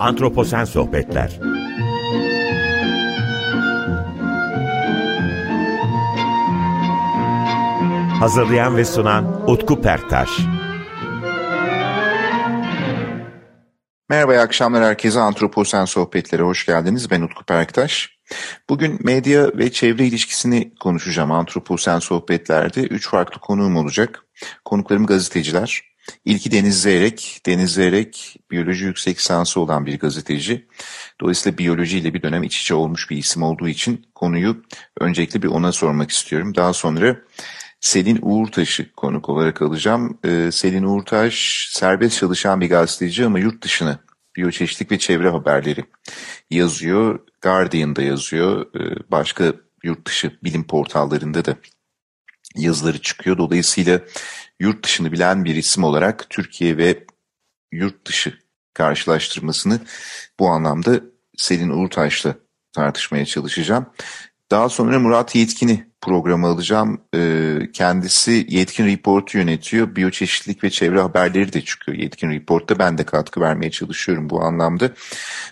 Antroposen Sohbetler Hazırlayan ve sunan Utku Perktaş Merhaba, iyi akşamlar herkese. Antroposen Sohbetlere hoş geldiniz. Ben Utku Perktaş. Bugün medya ve çevre ilişkisini konuşacağım Antroposen Sohbetler'de. Üç farklı konuğum olacak. Konuklarım gazeteciler. İlki Deniz Zeyrek. Deniz Zeyrek biyoloji yüksek lisansı olan bir gazeteci. Dolayısıyla biyolojiyle bir dönem iç içe olmuş bir isim olduğu için konuyu öncelikle bir ona sormak istiyorum. Daha sonra Selin Uğurtaş'ı konuk olarak alacağım. Ee, Selin Uğurtaş serbest çalışan bir gazeteci ama yurt dışına biyoçeşitlik ve çevre haberleri yazıyor. Guardian'da yazıyor. Ee, başka yurt dışı bilim portallarında da yazıları çıkıyor. Dolayısıyla yurt dışını bilen bir isim olarak Türkiye ve yurt dışı karşılaştırmasını bu anlamda Selin Uğurtaş'la tartışmaya çalışacağım. Daha sonra Murat Yetkin'i programa alacağım. Ee, kendisi Yetkin Report'u yönetiyor. Biyoçeşitlik ve çevre haberleri de çıkıyor Yetkin Report'ta. Ben de katkı vermeye çalışıyorum bu anlamda.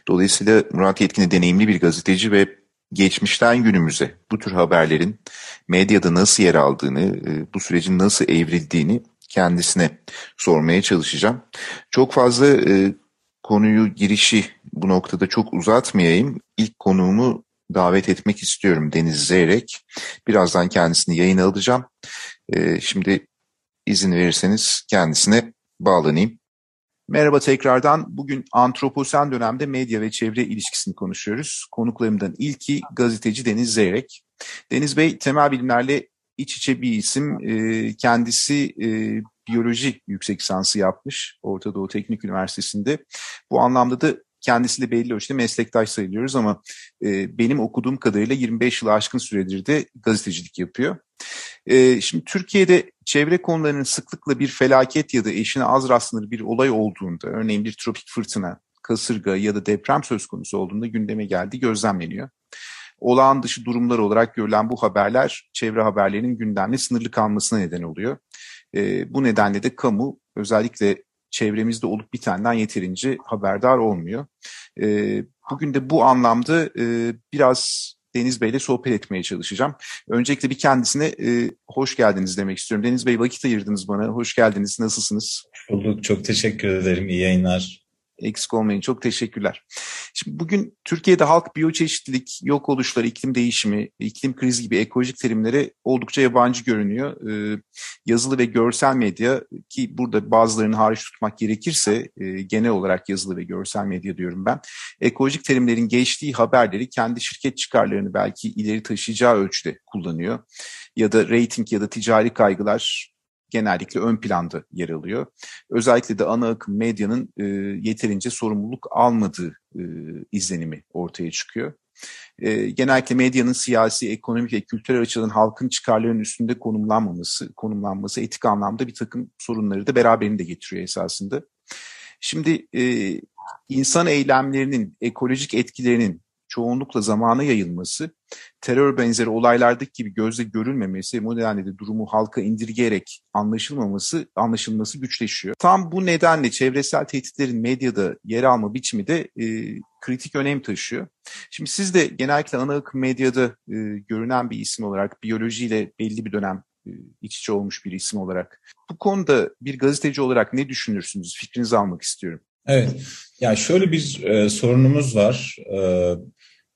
Dolayısıyla Murat Yetkin'i deneyimli bir gazeteci ve geçmişten günümüze bu tür haberlerin medyada nasıl yer aldığını, e, bu sürecin nasıl evrildiğini kendisine sormaya çalışacağım. Çok fazla e, konuyu girişi bu noktada çok uzatmayayım. İlk konuğumu davet etmek istiyorum Deniz Zeyrek. Birazdan kendisini yayına alacağım. Ee, şimdi izin verirseniz kendisine bağlanayım. Merhaba tekrardan. Bugün antroposen dönemde medya ve çevre ilişkisini konuşuyoruz. Konuklarımdan ilki gazeteci Deniz Zeyrek. Deniz Bey temel bilimlerle iç içe bir isim. Ee, kendisi e, biyoloji yüksek lisansı yapmış Orta Doğu Teknik Üniversitesi'nde. Bu anlamda da kendisiyle belli ölçüde meslektaş sayılıyoruz ama e, benim okuduğum kadarıyla 25 yıl aşkın süredir de gazetecilik yapıyor. E, şimdi Türkiye'de çevre konularının sıklıkla bir felaket ya da eşine az rastlanır bir olay olduğunda, örneğin bir tropik fırtına, kasırga ya da deprem söz konusu olduğunda gündeme geldi, gözlemleniyor. Olağan dışı durumlar olarak görülen bu haberler çevre haberlerinin gündemle sınırlı kalmasına neden oluyor. E, bu nedenle de kamu özellikle çevremizde olup bitenden yeterince haberdar olmuyor. E, bugün de bu anlamda e, biraz Deniz Bey'le sohbet etmeye çalışacağım. Öncelikle bir kendisine e, hoş geldiniz demek istiyorum. Deniz Bey vakit ayırdınız bana. Hoş geldiniz. Nasılsınız? Bulduk. Çok teşekkür ederim. İyi yayınlar. Eksik olmayın. Çok teşekkürler. Şimdi bugün Türkiye'de halk biyoçeşitlilik, yok oluşlar, iklim değişimi, iklim krizi gibi ekolojik terimlere oldukça yabancı görünüyor. Ee, yazılı ve görsel medya ki burada bazılarını hariç tutmak gerekirse e, genel olarak yazılı ve görsel medya diyorum ben. Ekolojik terimlerin geçtiği haberleri kendi şirket çıkarlarını belki ileri taşıyacağı ölçüde kullanıyor. Ya da rating ya da ticari kaygılar genellikle ön planda yer alıyor. Özellikle de ana akım medyanın e, yeterince sorumluluk almadığı e, izlenimi ortaya çıkıyor. E, genellikle medyanın siyasi, ekonomik ve kültürel açıdan halkın çıkarlarının üstünde konumlanmaması, konumlanması etik anlamda bir takım sorunları da beraberinde getiriyor esasında. Şimdi e, insan eylemlerinin ekolojik etkilerinin çoğunlukla zamana yayılması, terör benzeri olaylardaki gibi gözle görülmemesi, bu nedenle de durumu halka indirgeyerek anlaşılmaması, anlaşılması güçleşiyor. Tam bu nedenle çevresel tehditlerin medyada yer alma biçimi de e, kritik önem taşıyor. Şimdi siz de genellikle ana akım medyada e, görünen bir isim olarak, biyolojiyle belli bir dönem e, iç içe olmuş bir isim olarak. Bu konuda bir gazeteci olarak ne düşünürsünüz? Fikrinizi almak istiyorum. Evet, yani şöyle bir e, sorunumuz var. E,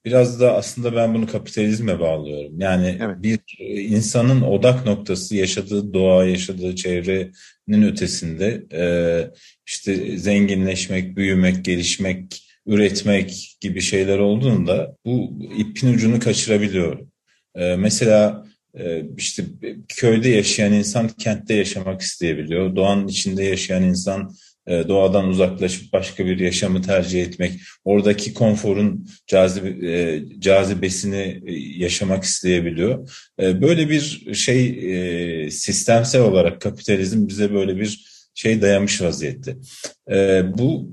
biraz da aslında ben bunu kapitalizme bağlıyorum. Yani evet. bir insanın odak noktası yaşadığı doğa, yaşadığı çevrenin ötesinde e, işte zenginleşmek, büyümek, gelişmek, üretmek gibi şeyler olduğunda bu ipin ucunu kaçırabiliyor. E, mesela e, işte köyde yaşayan insan kentte yaşamak isteyebiliyor. Doğanın içinde yaşayan insan e, doğadan uzaklaşıp başka bir yaşamı tercih etmek, oradaki konforun cazib e, cazibesini e, yaşamak isteyebiliyor. Böyle bir şey sistemsel olarak kapitalizm bize böyle bir şey dayamış vaziyette. Bu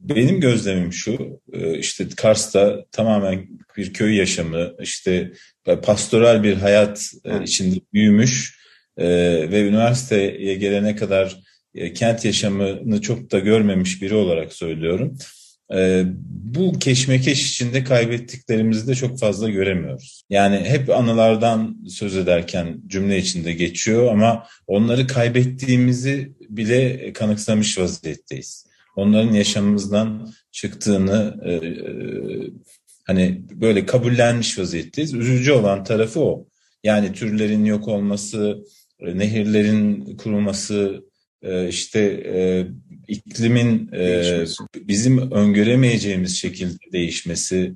benim gözlemim şu, işte Kars'ta tamamen bir köy yaşamı, işte pastoral bir hayat içinde büyümüş ve üniversiteye gelene kadar e, kent yaşamını çok da görmemiş biri olarak söylüyorum. e, bu keşmekeş içinde kaybettiklerimizi de çok fazla göremiyoruz. Yani hep anılardan söz ederken cümle içinde geçiyor ama onları kaybettiğimizi bile kanıksamış vaziyetteyiz. Onların yaşamımızdan çıktığını e, e, hani böyle kabullenmiş vaziyetteyiz. Üzücü olan tarafı o. Yani türlerin yok olması, e, nehirlerin kuruması, işte e, iklimin bizim öngöremeyeceğimiz şekilde değişmesi,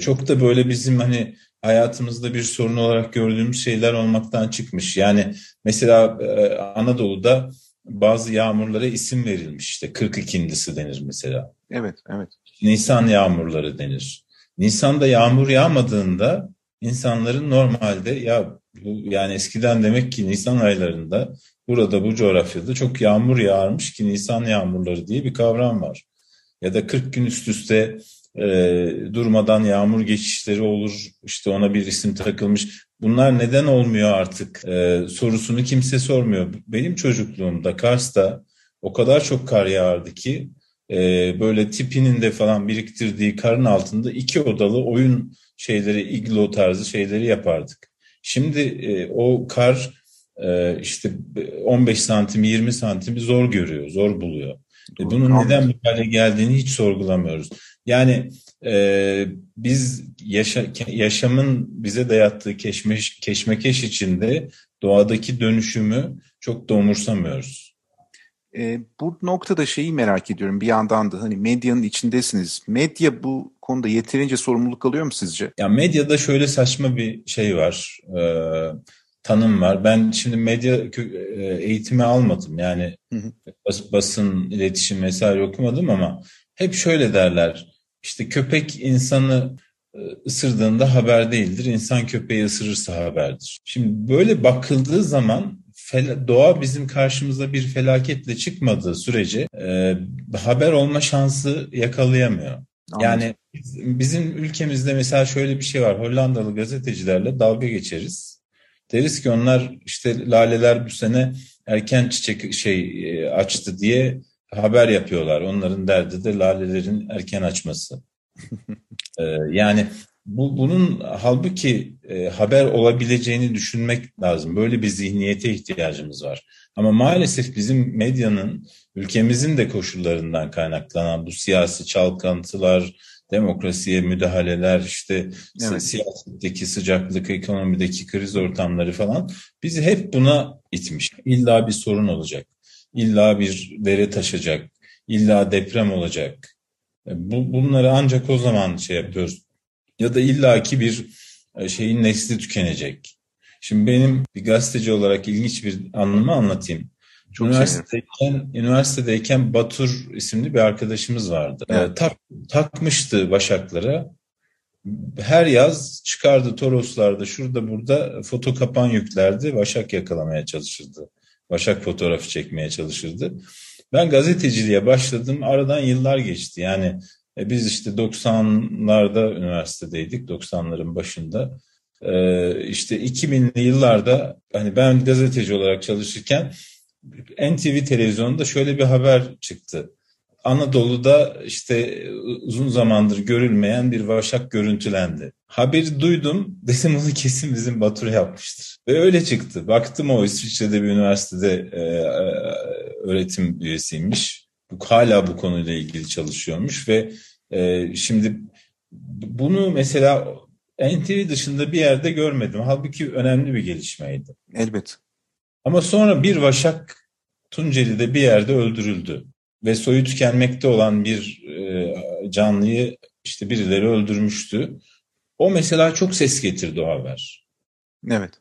çok da böyle bizim hani hayatımızda bir sorun olarak gördüğümüz şeyler olmaktan çıkmış. Yani mesela Anadolu'da bazı yağmurlara isim verilmiş. İşte 42'incisi denir mesela. Evet, evet. Nisan yağmurları denir. Nisan'da yağmur yağmadığında insanların normalde ya bu yani eskiden demek ki Nisan aylarında burada bu coğrafyada çok yağmur yağarmış ki Nisan yağmurları diye bir kavram var. Ya da 40 gün üst üste e, durmadan yağmur geçişleri olur işte ona bir isim takılmış. Bunlar neden olmuyor artık e, sorusunu kimse sormuyor. Benim çocukluğumda Kars'ta o kadar çok kar yağardı ki e, böyle tipinin de falan biriktirdiği karın altında iki odalı oyun şeyleri, iglo tarzı şeyleri yapardık. Şimdi e, o kar e, işte 15 santim 20 santimi zor görüyor, zor buluyor. E, bunun neden bu hale geldiğini hiç sorgulamıyoruz. Yani e, biz yaşa, yaşamın bize dayattığı keşmeş, keşmekeş içinde doğadaki dönüşümü çok da umursamıyoruz. E, bu noktada şeyi merak ediyorum bir yandan da hani medyanın içindesiniz. Medya bu konuda yeterince sorumluluk alıyor mu sizce? Ya medyada şöyle saçma bir şey var. E, tanım var. Ben şimdi medya e, eğitimi almadım. Yani hı hı. Bas, basın, iletişim vesaire okumadım ama hep şöyle derler. İşte köpek insanı e, ısırdığında haber değildir. İnsan köpeği ısırırsa haberdir. Şimdi böyle bakıldığı zaman doğa bizim karşımıza bir felaketle çıkmadığı sürece e, haber olma şansı yakalayamıyor. Anladım. Yani bizim ülkemizde mesela şöyle bir şey var. Hollandalı gazetecilerle dalga geçeriz. Deriz ki onlar işte laleler bu sene erken çiçek şey e, açtı diye haber yapıyorlar. Onların derdi de lalelerin erken açması. ee, yani bu bunun halbuki e, haber olabileceğini düşünmek lazım. Böyle bir zihniyete ihtiyacımız var. Ama maalesef bizim medyanın ülkemizin de koşullarından kaynaklanan bu siyasi çalkantılar, demokrasiye müdahaleler, işte evet. siyasetteki sıcaklık, ekonomideki kriz ortamları falan bizi hep buna itmiş. İlla bir sorun olacak, illa bir dere taşacak, illa deprem olacak. E, bu, bunları ancak o zaman şey yapıyoruz. Ya da illaki bir e, şeyin nesli tükenecek. Şimdi benim bir gazeteci olarak ilginç bir anımı anlatayım. Çok üniversitedeyken, üniversitedeyken Batur isimli bir arkadaşımız vardı. Evet. Ee, tak, takmıştı başaklara. Her yaz çıkardı Toroslarda şurada burada foto kapan yüklerdi. Başak yakalamaya çalışırdı. Başak fotoğrafı çekmeye çalışırdı. Ben gazeteciliğe başladım. Aradan yıllar geçti. Yani e, biz işte 90'larda üniversitedeydik. 90'ların başında. E, işte 2000'li yıllarda hani ben gazeteci olarak çalışırken NTV televizyonunda şöyle bir haber çıktı. Anadolu'da işte uzun zamandır görülmeyen bir vaşak görüntülendi. Haberi duydum. Dedim onu kesin bizim Batur yapmıştır. Ve öyle çıktı. Baktım o İsviçre'de bir üniversitede e, e, öğretim üyesiymiş. Hala bu konuyla ilgili çalışıyormuş ve e, şimdi bunu mesela NTV dışında bir yerde görmedim. Halbuki önemli bir gelişmeydi. Elbet. Ama sonra bir vaşak Tunceli'de bir yerde öldürüldü. Ve soyu tükenmekte olan bir e, canlıyı işte birileri öldürmüştü. O mesela çok ses getirdi o haber. Evet.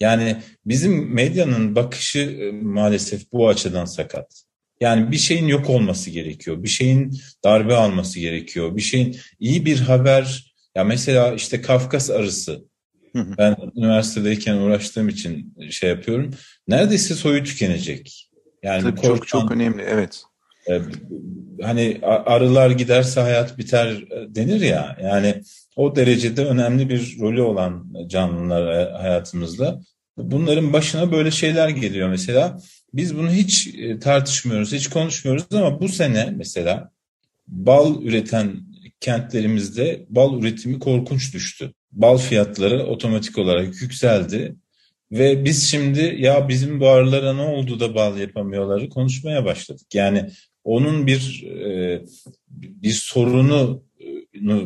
Yani bizim medyanın bakışı e, maalesef bu açıdan sakat. Yani bir şeyin yok olması gerekiyor. Bir şeyin darbe alması gerekiyor. Bir şeyin iyi bir haber ya mesela işte Kafkas arısı ben üniversitedeyken uğraştığım için şey yapıyorum. Neredeyse soyu tükenecek. Yani Tabii korkan, çok çok önemli evet. E, hani arılar giderse hayat biter e, denir ya. Yani o derecede önemli bir rolü olan canlılar hayatımızda. Bunların başına böyle şeyler geliyor mesela. Biz bunu hiç e, tartışmıyoruz, hiç konuşmuyoruz ama bu sene mesela bal üreten kentlerimizde bal üretimi korkunç düştü. Bal fiyatları otomatik olarak yükseldi. Ve biz şimdi ya bizim bu arılara ne oldu da bal yapamıyorları konuşmaya başladık. Yani onun bir e, bir sorunu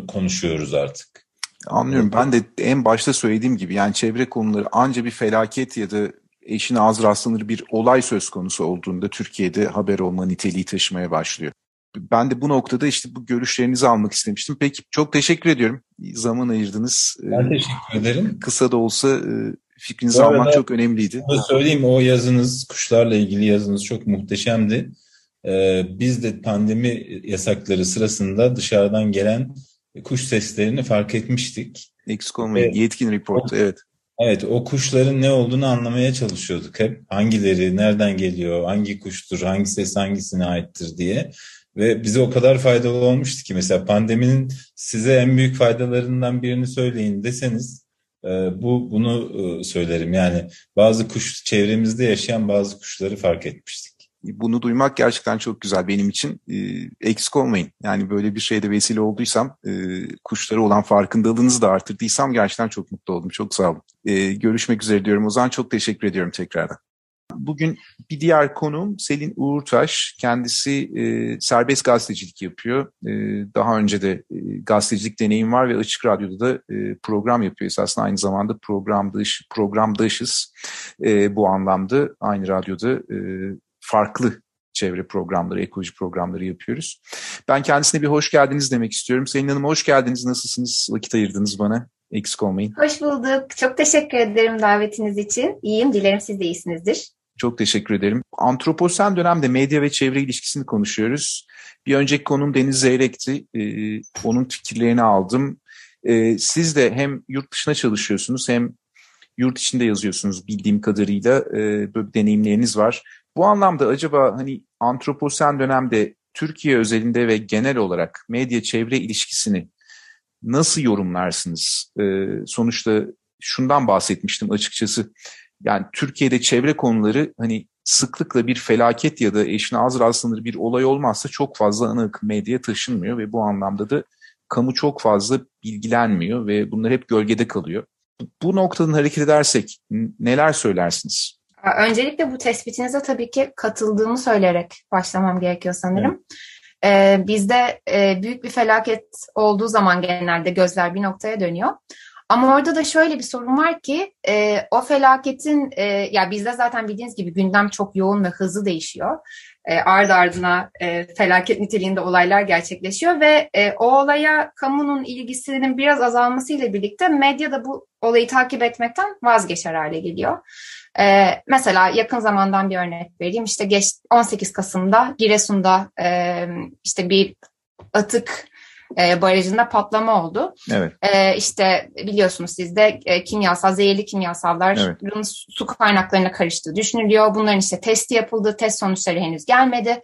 konuşuyoruz artık. Anlıyorum. Ben de en başta söylediğim gibi yani çevre konuları anca bir felaket ya da eşine az rastlanır bir olay söz konusu olduğunda Türkiye'de haber olma niteliği taşımaya başlıyor. Ben de bu noktada işte bu görüşlerinizi almak istemiştim. Peki çok teşekkür ediyorum. Zaman ayırdınız. Ben teşekkür ederim. Kısa da olsa e, fikrinizi almak çok önemliydi. Söyleyeyim o yazınız, kuşlarla ilgili yazınız çok muhteşemdi. Ee, biz de pandemi yasakları sırasında dışarıdan gelen kuş seslerini fark etmiştik. Eksik olmayın. Yetkin reportu, evet. Evet, o kuşların ne olduğunu anlamaya çalışıyorduk hep. Hangileri, nereden geliyor, hangi kuştur, hangi ses hangisine aittir diye. Ve bize o kadar faydalı olmuştu ki mesela pandeminin size en büyük faydalarından birini söyleyin deseniz e, bu bunu e, söylerim. Yani bazı kuş çevremizde yaşayan bazı kuşları fark etmiştik. Bunu duymak gerçekten çok güzel benim için. E, eksik olmayın. Yani böyle bir şeyde vesile olduysam, e, kuşlara olan farkındalığınızı da arttırdıysam gerçekten çok mutlu oldum. Çok sağ olun. E, görüşmek üzere diyorum. O zaman çok teşekkür ediyorum tekrardan. Bugün bir diğer konuğum Selin Uğurtaş. Kendisi e, serbest gazetecilik yapıyor. E, daha önce de e, gazetecilik deneyim var ve Açık Radyo'da da e, program yapıyor. Esasında aynı zamanda programdaş, programdaşız e, bu anlamda. Aynı radyoda e, farklı çevre programları, ekoloji programları yapıyoruz. Ben kendisine bir hoş geldiniz demek istiyorum. Selin Hanım hoş geldiniz. Nasılsınız? Vakit ayırdınız bana. Eksik olmayın. Hoş bulduk. Çok teşekkür ederim davetiniz için. İyiyim. Dilerim siz de iyisinizdir. Çok teşekkür ederim. Antroposen dönemde medya ve çevre ilişkisini konuşuyoruz. Bir önceki konum Deniz Zeyrek'ti. Ee, onun fikirlerini aldım. Ee, siz de hem yurt dışına çalışıyorsunuz hem yurt içinde yazıyorsunuz bildiğim kadarıyla. Ee, böyle deneyimleriniz var. Bu anlamda acaba hani antroposen dönemde Türkiye özelinde ve genel olarak medya çevre ilişkisini nasıl yorumlarsınız? Ee, sonuçta şundan bahsetmiştim açıkçası. Yani Türkiye'de çevre konuları hani sıklıkla bir felaket ya da eşine az rastlanır bir olay olmazsa çok fazla ana akım medyaya taşınmıyor ve bu anlamda da kamu çok fazla bilgilenmiyor ve bunlar hep gölgede kalıyor. Bu noktadan hareket edersek neler söylersiniz? Öncelikle bu tespitinize tabii ki katıldığımı söyleyerek başlamam gerekiyor sanırım. Evet. Ee, bizde e, büyük bir felaket olduğu zaman genelde gözler bir noktaya dönüyor. Ama orada da şöyle bir sorun var ki e, o felaketin e, ya bizde zaten bildiğiniz gibi gündem çok yoğun ve hızlı değişiyor. E, ard ardına e, felaket niteliğinde olaylar gerçekleşiyor ve e, o olaya kamunun ilgisinin biraz azalmasıyla birlikte medya da bu olayı takip etmekten vazgeçer hale geliyor. Ee, mesela yakın zamandan bir örnek vereyim. İşte geç 18 Kasım'da Giresun'da e, işte bir atık e, barajında patlama oldu. Evet. E, işte biliyorsunuz sizde e, kimyasal, zehirli kimyasalların evet. su kaynaklarına karıştığı düşünülüyor. Bunların işte testi yapıldı, test sonuçları henüz gelmedi.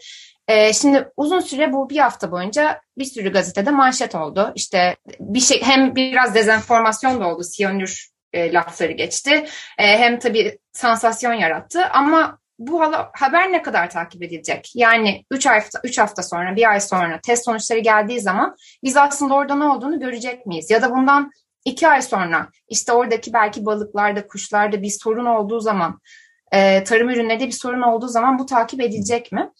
E, şimdi uzun süre bu bir hafta boyunca bir sürü gazetede manşet oldu. İşte bir şey hem biraz dezenformasyon da oldu. Siyanür e, lafları geçti. E, hem tabii sansasyon yarattı ama bu haber ne kadar takip edilecek? Yani 3 hafta, 3 hafta sonra, bir ay sonra test sonuçları geldiği zaman biz aslında orada ne olduğunu görecek miyiz? Ya da bundan 2 ay sonra işte oradaki belki balıklarda, kuşlarda bir sorun olduğu zaman, e, tarım ürünlerinde bir sorun olduğu zaman bu takip edilecek mi?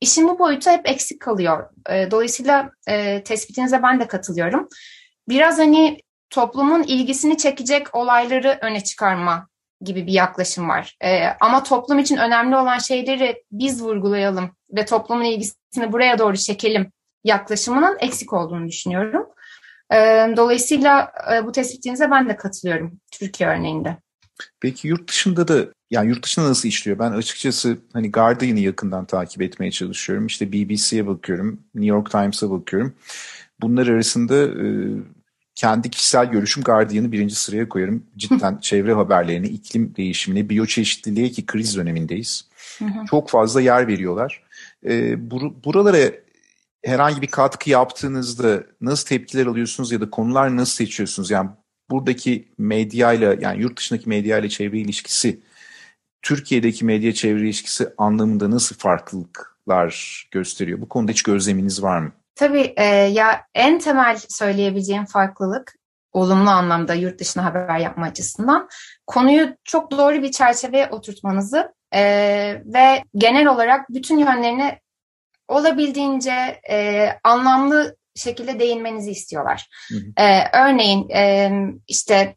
İşin bu boyutu hep eksik kalıyor. E, dolayısıyla e, tespitinize ben de katılıyorum. Biraz hani toplumun ilgisini çekecek olayları öne çıkarma gibi bir yaklaşım var. Ee, ama toplum için önemli olan şeyleri biz vurgulayalım ve toplumun ilgisini buraya doğru çekelim yaklaşımının eksik olduğunu düşünüyorum. Ee, dolayısıyla e, bu tespitinize ben de katılıyorum Türkiye örneğinde. Peki yurt dışında da yani yurt dışında nasıl işliyor? Ben açıkçası hani Guardian'ı yakından takip etmeye çalışıyorum. İşte BBC'ye bakıyorum, New York Times'a bakıyorum. Bunlar arasında e, kendi kişisel görüşüm Guardian'ı birinci sıraya koyarım. Cidden çevre haberlerini, iklim değişimine, biyoçeşitliliğe ki kriz dönemindeyiz. Çok fazla yer veriyorlar. E, bur buralara herhangi bir katkı yaptığınızda nasıl tepkiler alıyorsunuz ya da konular nasıl seçiyorsunuz? Yani buradaki medyayla yani yurt dışındaki medyayla çevre ilişkisi Türkiye'deki medya çevre ilişkisi anlamında nasıl farklılıklar gösteriyor? Bu konuda hiç gözleminiz var mı? Tabii e, ya en temel söyleyebileceğim farklılık olumlu anlamda yurt dışına haber yapma açısından konuyu çok doğru bir çerçeveye oturtmanızı e, ve genel olarak bütün yönlerini olabildiğince e, anlamlı şekilde değinmenizi istiyorlar. Hı hı. E, örneğin e, işte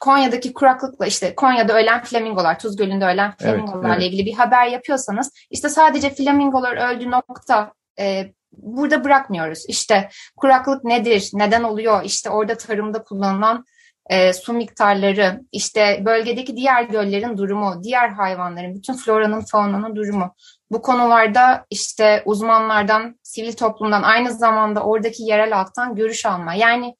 Konya'daki kuraklıkla işte Konya'da ölen flamingolar, Tuz Gölü'nde ölen flamingolarla evet, evet. ilgili bir haber yapıyorsanız işte sadece flamingolar öldü nokta e, burada bırakmıyoruz. İşte kuraklık nedir, neden oluyor, işte orada tarımda kullanılan e, su miktarları, işte bölgedeki diğer göllerin durumu, diğer hayvanların, bütün floranın, faunanın durumu. Bu konularda işte uzmanlardan, sivil toplumdan, aynı zamanda oradaki yerel halktan görüş alma. Yani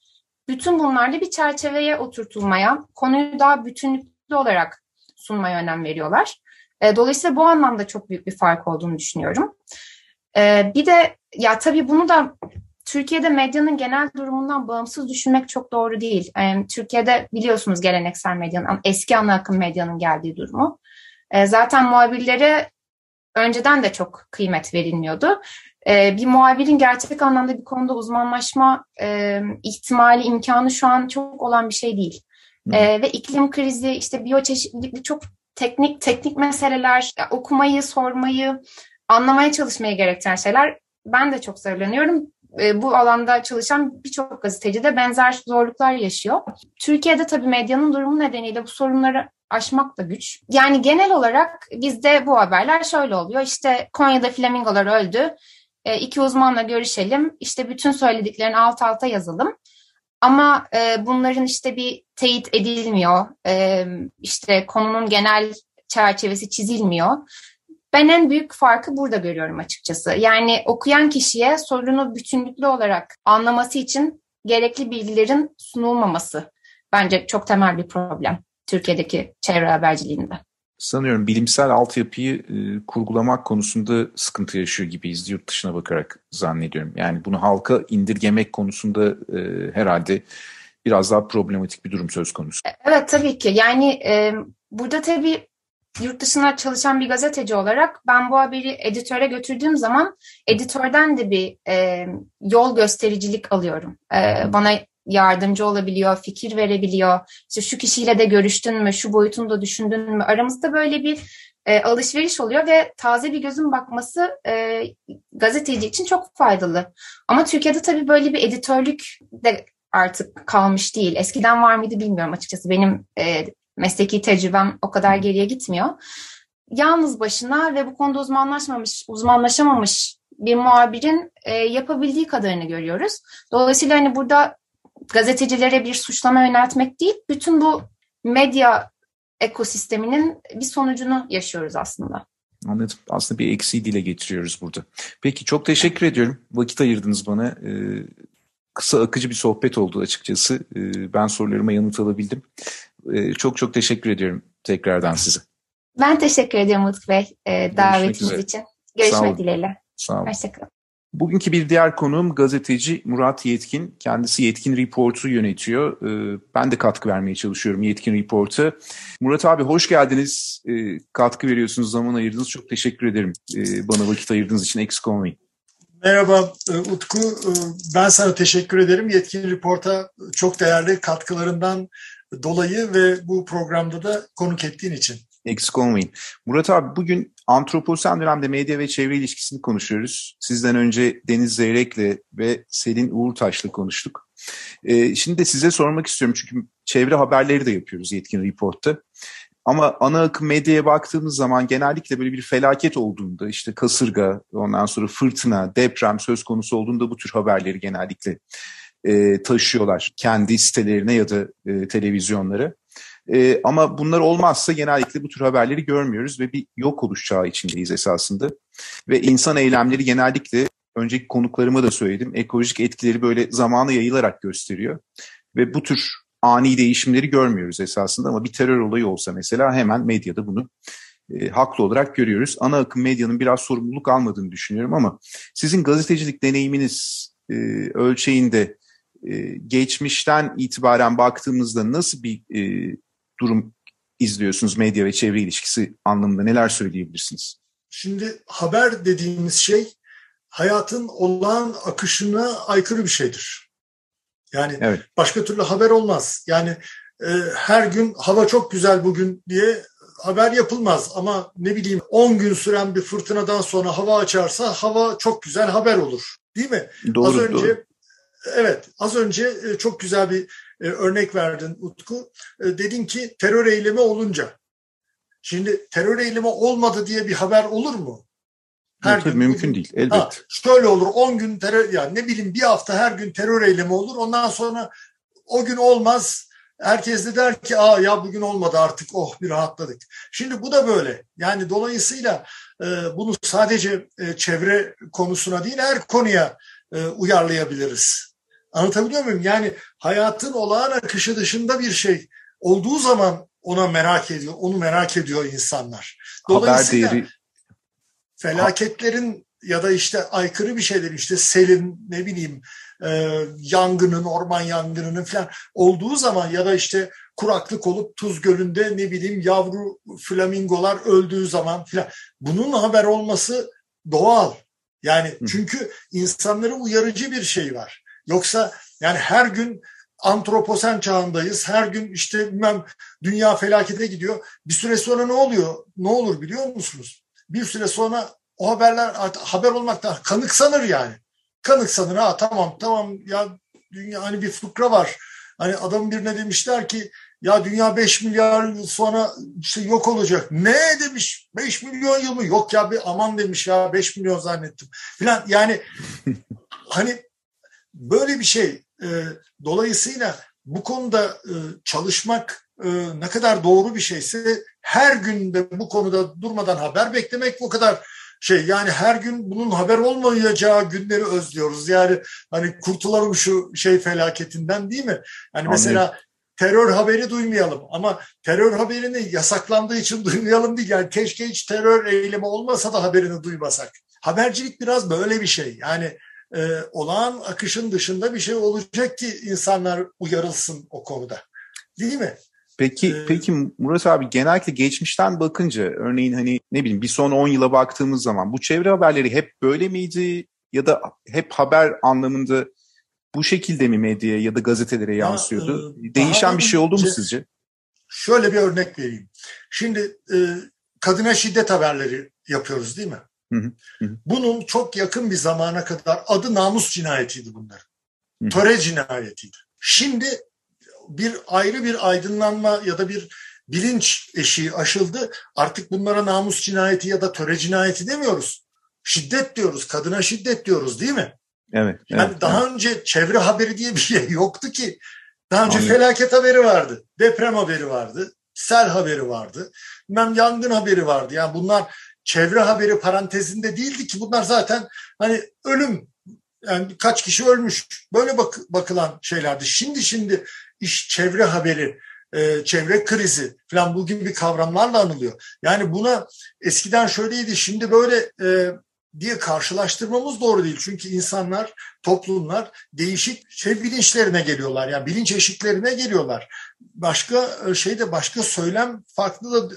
bütün bunlarda bir çerçeveye oturtulmaya, konuyu daha bütünlüklü olarak sunmaya önem veriyorlar. E, dolayısıyla bu anlamda çok büyük bir fark olduğunu düşünüyorum. E, bir de ya tabii bunu da Türkiye'de medyanın genel durumundan bağımsız düşünmek çok doğru değil. E, Türkiye'de biliyorsunuz geleneksel medyanın, eski ana akım medyanın geldiği durumu. E, zaten muhabirlere önceden de çok kıymet verilmiyordu. E, bir muhabirin gerçek anlamda bir konuda uzmanlaşma e, ihtimali, imkanı şu an çok olan bir şey değil. E, ve iklim krizi, işte biyoçeşitlilik çok teknik teknik meseleler, okumayı, sormayı, anlamaya çalışmayı gerektiren şeyler. Ben de çok zorlanıyorum. E, bu alanda çalışan birçok gazeteci de benzer zorluklar yaşıyor. Türkiye'de tabii medyanın durumu nedeniyle bu sorunları aşmak da güç. Yani genel olarak bizde bu haberler şöyle oluyor. İşte Konya'da flamingolar öldü. E, iki uzmanla görüşelim. İşte bütün söylediklerini alt alta yazalım. Ama e, bunların işte bir teyit edilmiyor. E, işte konunun genel çerçevesi çizilmiyor. Ben en büyük farkı burada görüyorum açıkçası. Yani okuyan kişiye sorunu bütünlüklü olarak anlaması için gerekli bilgilerin sunulmaması bence çok temel bir problem Türkiye'deki çevre haberciliğinde. Sanıyorum bilimsel altyapıyı e, kurgulamak konusunda sıkıntı yaşıyor gibiyiz yurt dışına bakarak zannediyorum. Yani bunu halka indirgemek konusunda e, herhalde biraz daha problematik bir durum söz konusu. Evet tabii ki. Yani e, burada tabii yurt dışına çalışan bir gazeteci olarak ben bu haberi editöre götürdüğüm zaman editörden de bir e, yol göstericilik alıyorum. E, bana yardımcı olabiliyor, fikir verebiliyor. İşte şu kişiyle de görüştün mü, şu boyutunu da düşündün mü? Aramızda böyle bir e, alışveriş oluyor ve taze bir gözün bakması e, gazeteci için çok faydalı. Ama Türkiye'de tabii böyle bir editörlük de artık kalmış değil. Eskiden var mıydı bilmiyorum açıkçası. Benim e, mesleki tecrübem o kadar geriye gitmiyor. Yalnız başına ve bu konuda uzmanlaşmamış, uzmanlaşamamış bir muhabirin e, yapabildiği kadarını görüyoruz. Dolayısıyla hani burada gazetecilere bir suçlama yöneltmek değil, bütün bu medya ekosisteminin bir sonucunu yaşıyoruz aslında. Anladım. Aslında bir eksiği dile getiriyoruz burada. Peki çok teşekkür ediyorum. Vakit ayırdınız bana. Ee, kısa akıcı bir sohbet oldu açıkçası. Ee, ben sorularıma yanıt alabildim. Ee, çok çok teşekkür ediyorum tekrardan size. Ben teşekkür ediyorum Utku Bey e, davetiniz için. Görüşmek dileğiyle. Sağ olun. Hoşçakalın. Bugünkü bir diğer konuğum gazeteci Murat Yetkin. Kendisi Yetkin Report'u yönetiyor. Ee, ben de katkı vermeye çalışıyorum Yetkin Report'a. Murat abi hoş geldiniz. Ee, katkı veriyorsunuz, zaman ayırdınız. Çok teşekkür ederim bana vakit ayırdığınız için. Eksik olmayın. Merhaba e, Utku. Ben sana teşekkür ederim. Yetkin Report'a çok değerli katkılarından dolayı ve bu programda da konuk ettiğin için. Eksik olmayın. Murat abi bugün antroposen dönemde medya ve çevre ilişkisini konuşuyoruz. Sizden önce Deniz Zeyrek'le ve Selin Uğurtaş'la konuştuk. Ee, şimdi de size sormak istiyorum çünkü çevre haberleri de yapıyoruz Yetkin Report'ta. Ama ana akım medyaya baktığımız zaman genellikle böyle bir felaket olduğunda işte kasırga, ondan sonra fırtına, deprem söz konusu olduğunda bu tür haberleri genellikle e, taşıyorlar kendi sitelerine ya da e, televizyonlara. E, ama bunlar olmazsa genellikle bu tür haberleri görmüyoruz ve bir yok oluş çağı içindeyiz esasında. Ve insan eylemleri genellikle önceki konuklarıma da söyledim ekolojik etkileri böyle zamanı yayılarak gösteriyor. Ve bu tür ani değişimleri görmüyoruz esasında ama bir terör olayı olsa mesela hemen medyada bunu e, haklı olarak görüyoruz. Ana akım medyanın biraz sorumluluk almadığını düşünüyorum ama sizin gazetecilik deneyiminiz e, ölçeğinde e, geçmişten itibaren baktığımızda nasıl bir e, durum izliyorsunuz medya ve çevre ilişkisi anlamında neler söyleyebilirsiniz? Şimdi haber dediğimiz şey hayatın olağan akışına aykırı bir şeydir. Yani evet. başka türlü haber olmaz. Yani e, her gün hava çok güzel bugün diye haber yapılmaz ama ne bileyim 10 gün süren bir fırtınadan sonra hava açarsa hava çok güzel haber olur. Değil mi? Doğru, az önce doğru. Evet az önce e, çok güzel bir e, örnek verdin Utku. E, dedin ki terör eylemi olunca. Şimdi terör eylemi olmadı diye bir haber olur mu? Her gün mümkün değil elbette. Ha, şöyle olur 10 gün terör yani ne bileyim bir hafta her gün terör eylemi olur. Ondan sonra o gün olmaz. Herkes de der ki aa ya bugün olmadı artık oh bir rahatladık. Şimdi bu da böyle. Yani dolayısıyla bunu sadece çevre konusuna değil her konuya uyarlayabiliriz. Anlatabiliyor muyum? Yani hayatın olağan akışı dışında bir şey olduğu zaman ona merak ediyor, onu merak ediyor insanlar. Dolayısıyla Haber değeri... felaketlerin ya da işte aykırı bir şeyler işte selin ne bileyim e, yangının, orman yangınının falan olduğu zaman ya da işte kuraklık olup Tuz Gölü'nde ne bileyim yavru flamingolar öldüğü zaman falan bunun haber olması doğal. Yani çünkü insanları uyarıcı bir şey var. Yoksa yani her gün antroposen çağındayız. Her gün işte bilmem dünya felakete gidiyor. Bir süre sonra ne oluyor? Ne olur biliyor musunuz? Bir süre sonra o haberler haber olmaktan kanıksanır yani. Kanıksanır ha tamam tamam ya dünya hani bir fıkra var. Hani adamın birine demişler ki ya dünya 5 milyar yıl sonra işte yok olacak. Ne demiş? 5 milyon yıl mı? Yok ya bir aman demiş ya 5 milyon zannettim. Falan yani hani böyle bir şey. E, dolayısıyla bu konuda e, çalışmak e, ne kadar doğru bir şeyse her gün de bu konuda durmadan haber beklemek o kadar şey yani her gün bunun haber olmayacağı günleri özlüyoruz. Yani hani kurtulalım şu şey felaketinden değil mi? Hani mesela terör haberi duymayalım ama terör haberini yasaklandığı için duymayalım değil. Yani keşke hiç terör eylemi olmasa da haberini duymasak. Habercilik biraz böyle bir şey. Yani e, olağan akışın dışında bir şey olacak ki insanlar uyarılsın o konuda. Değil mi? Peki ee, peki Murat abi genellikle geçmişten bakınca örneğin hani ne bileyim bir son 10 yıla baktığımız zaman bu çevre haberleri hep böyle miydi ya da hep haber anlamında bu şekilde mi medyaya ya da gazetelere yansıyordu? Ya, e, Değişen bir şey oldu mu sizce? Şöyle bir örnek vereyim. Şimdi e, kadına şiddet haberleri yapıyoruz değil mi? Hı hı. Bunun çok yakın bir zamana kadar adı namus cinayetiydi bunlar. Töre cinayetiydi. Şimdi bir ayrı bir aydınlanma ya da bir bilinç eşiği aşıldı. Artık bunlara namus cinayeti ya da töre cinayeti demiyoruz. Şiddet diyoruz, kadına şiddet diyoruz değil mi? Evet. Yani evet, daha evet. önce çevre haberi diye bir şey yoktu ki. Daha önce Anladım. felaket haberi vardı, deprem haberi vardı, sel haberi vardı, bilmem yangın haberi vardı. Yani bunlar çevre haberi parantezinde değildi ki bunlar zaten hani ölüm yani kaç kişi ölmüş böyle bak, bakılan şeylerdi. Şimdi şimdi iş çevre haberi, e, çevre krizi falan bu gibi kavramlarla anılıyor. Yani buna eskiden şöyleydi şimdi böyle e, diye karşılaştırmamız doğru değil. Çünkü insanlar, toplumlar değişik şey bilinçlerine geliyorlar. Yani bilinç eşiklerine geliyorlar. Başka e, şeyde başka söylem farklı da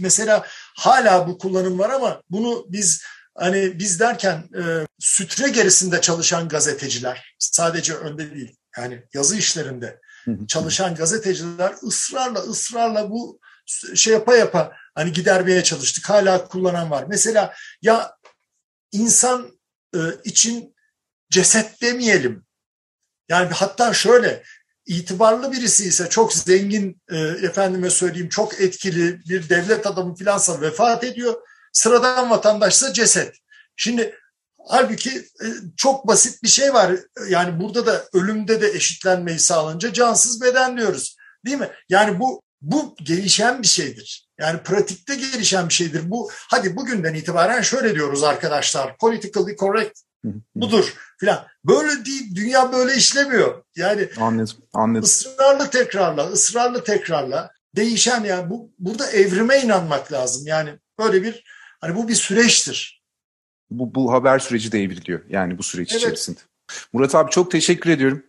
mesela hala bu kullanım var ama bunu biz hani biz derken e, sütre gerisinde çalışan gazeteciler sadece önde değil yani yazı işlerinde çalışan gazeteciler ısrarla ısrarla bu şey yapa yapa hani gidermeye çalıştık. Hala kullanan var. Mesela ya insan e, için ceset demeyelim. Yani hatta şöyle itibarlı birisi ise çok zengin e, efendime söyleyeyim çok etkili bir devlet adamı filansa vefat ediyor. Sıradan vatandaşsa ceset. Şimdi halbuki e, çok basit bir şey var. Yani burada da ölümde de eşitlenmeyi sağlanınca cansız beden diyoruz. Değil mi? Yani bu bu gelişen bir şeydir. Yani pratikte gelişen bir şeydir. Bu hadi bugünden itibaren şöyle diyoruz arkadaşlar. Politically correct budur filan. Böyle değil, dünya böyle işlemiyor. Yani anladım, anladım. ısrarlı tekrarla, ısrarlı tekrarla değişen yani bu burada evrime inanmak lazım. Yani böyle bir hani bu bir süreçtir. Bu, bu haber süreci de evriliyor yani bu süreç evet. içerisinde. Murat abi çok teşekkür ediyorum.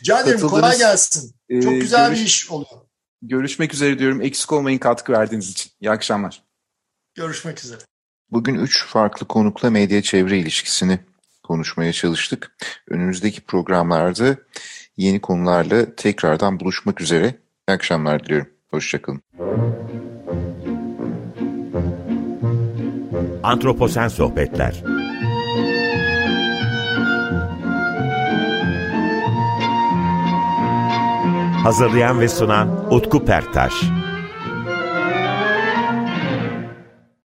Rica ederim kolay gelsin. Çok ee, güzel görüş, bir iş oluyor. Görüşmek üzere diyorum. Eksik olmayın katkı verdiğiniz için. İyi akşamlar. Görüşmek üzere. Bugün üç farklı konukla medya çevre ilişkisini konuşmaya çalıştık. Önümüzdeki programlarda yeni konularla tekrardan buluşmak üzere. İyi akşamlar diliyorum. Hoşçakalın. Antroposen Sohbetler Hazırlayan ve sunan Utku Perktaş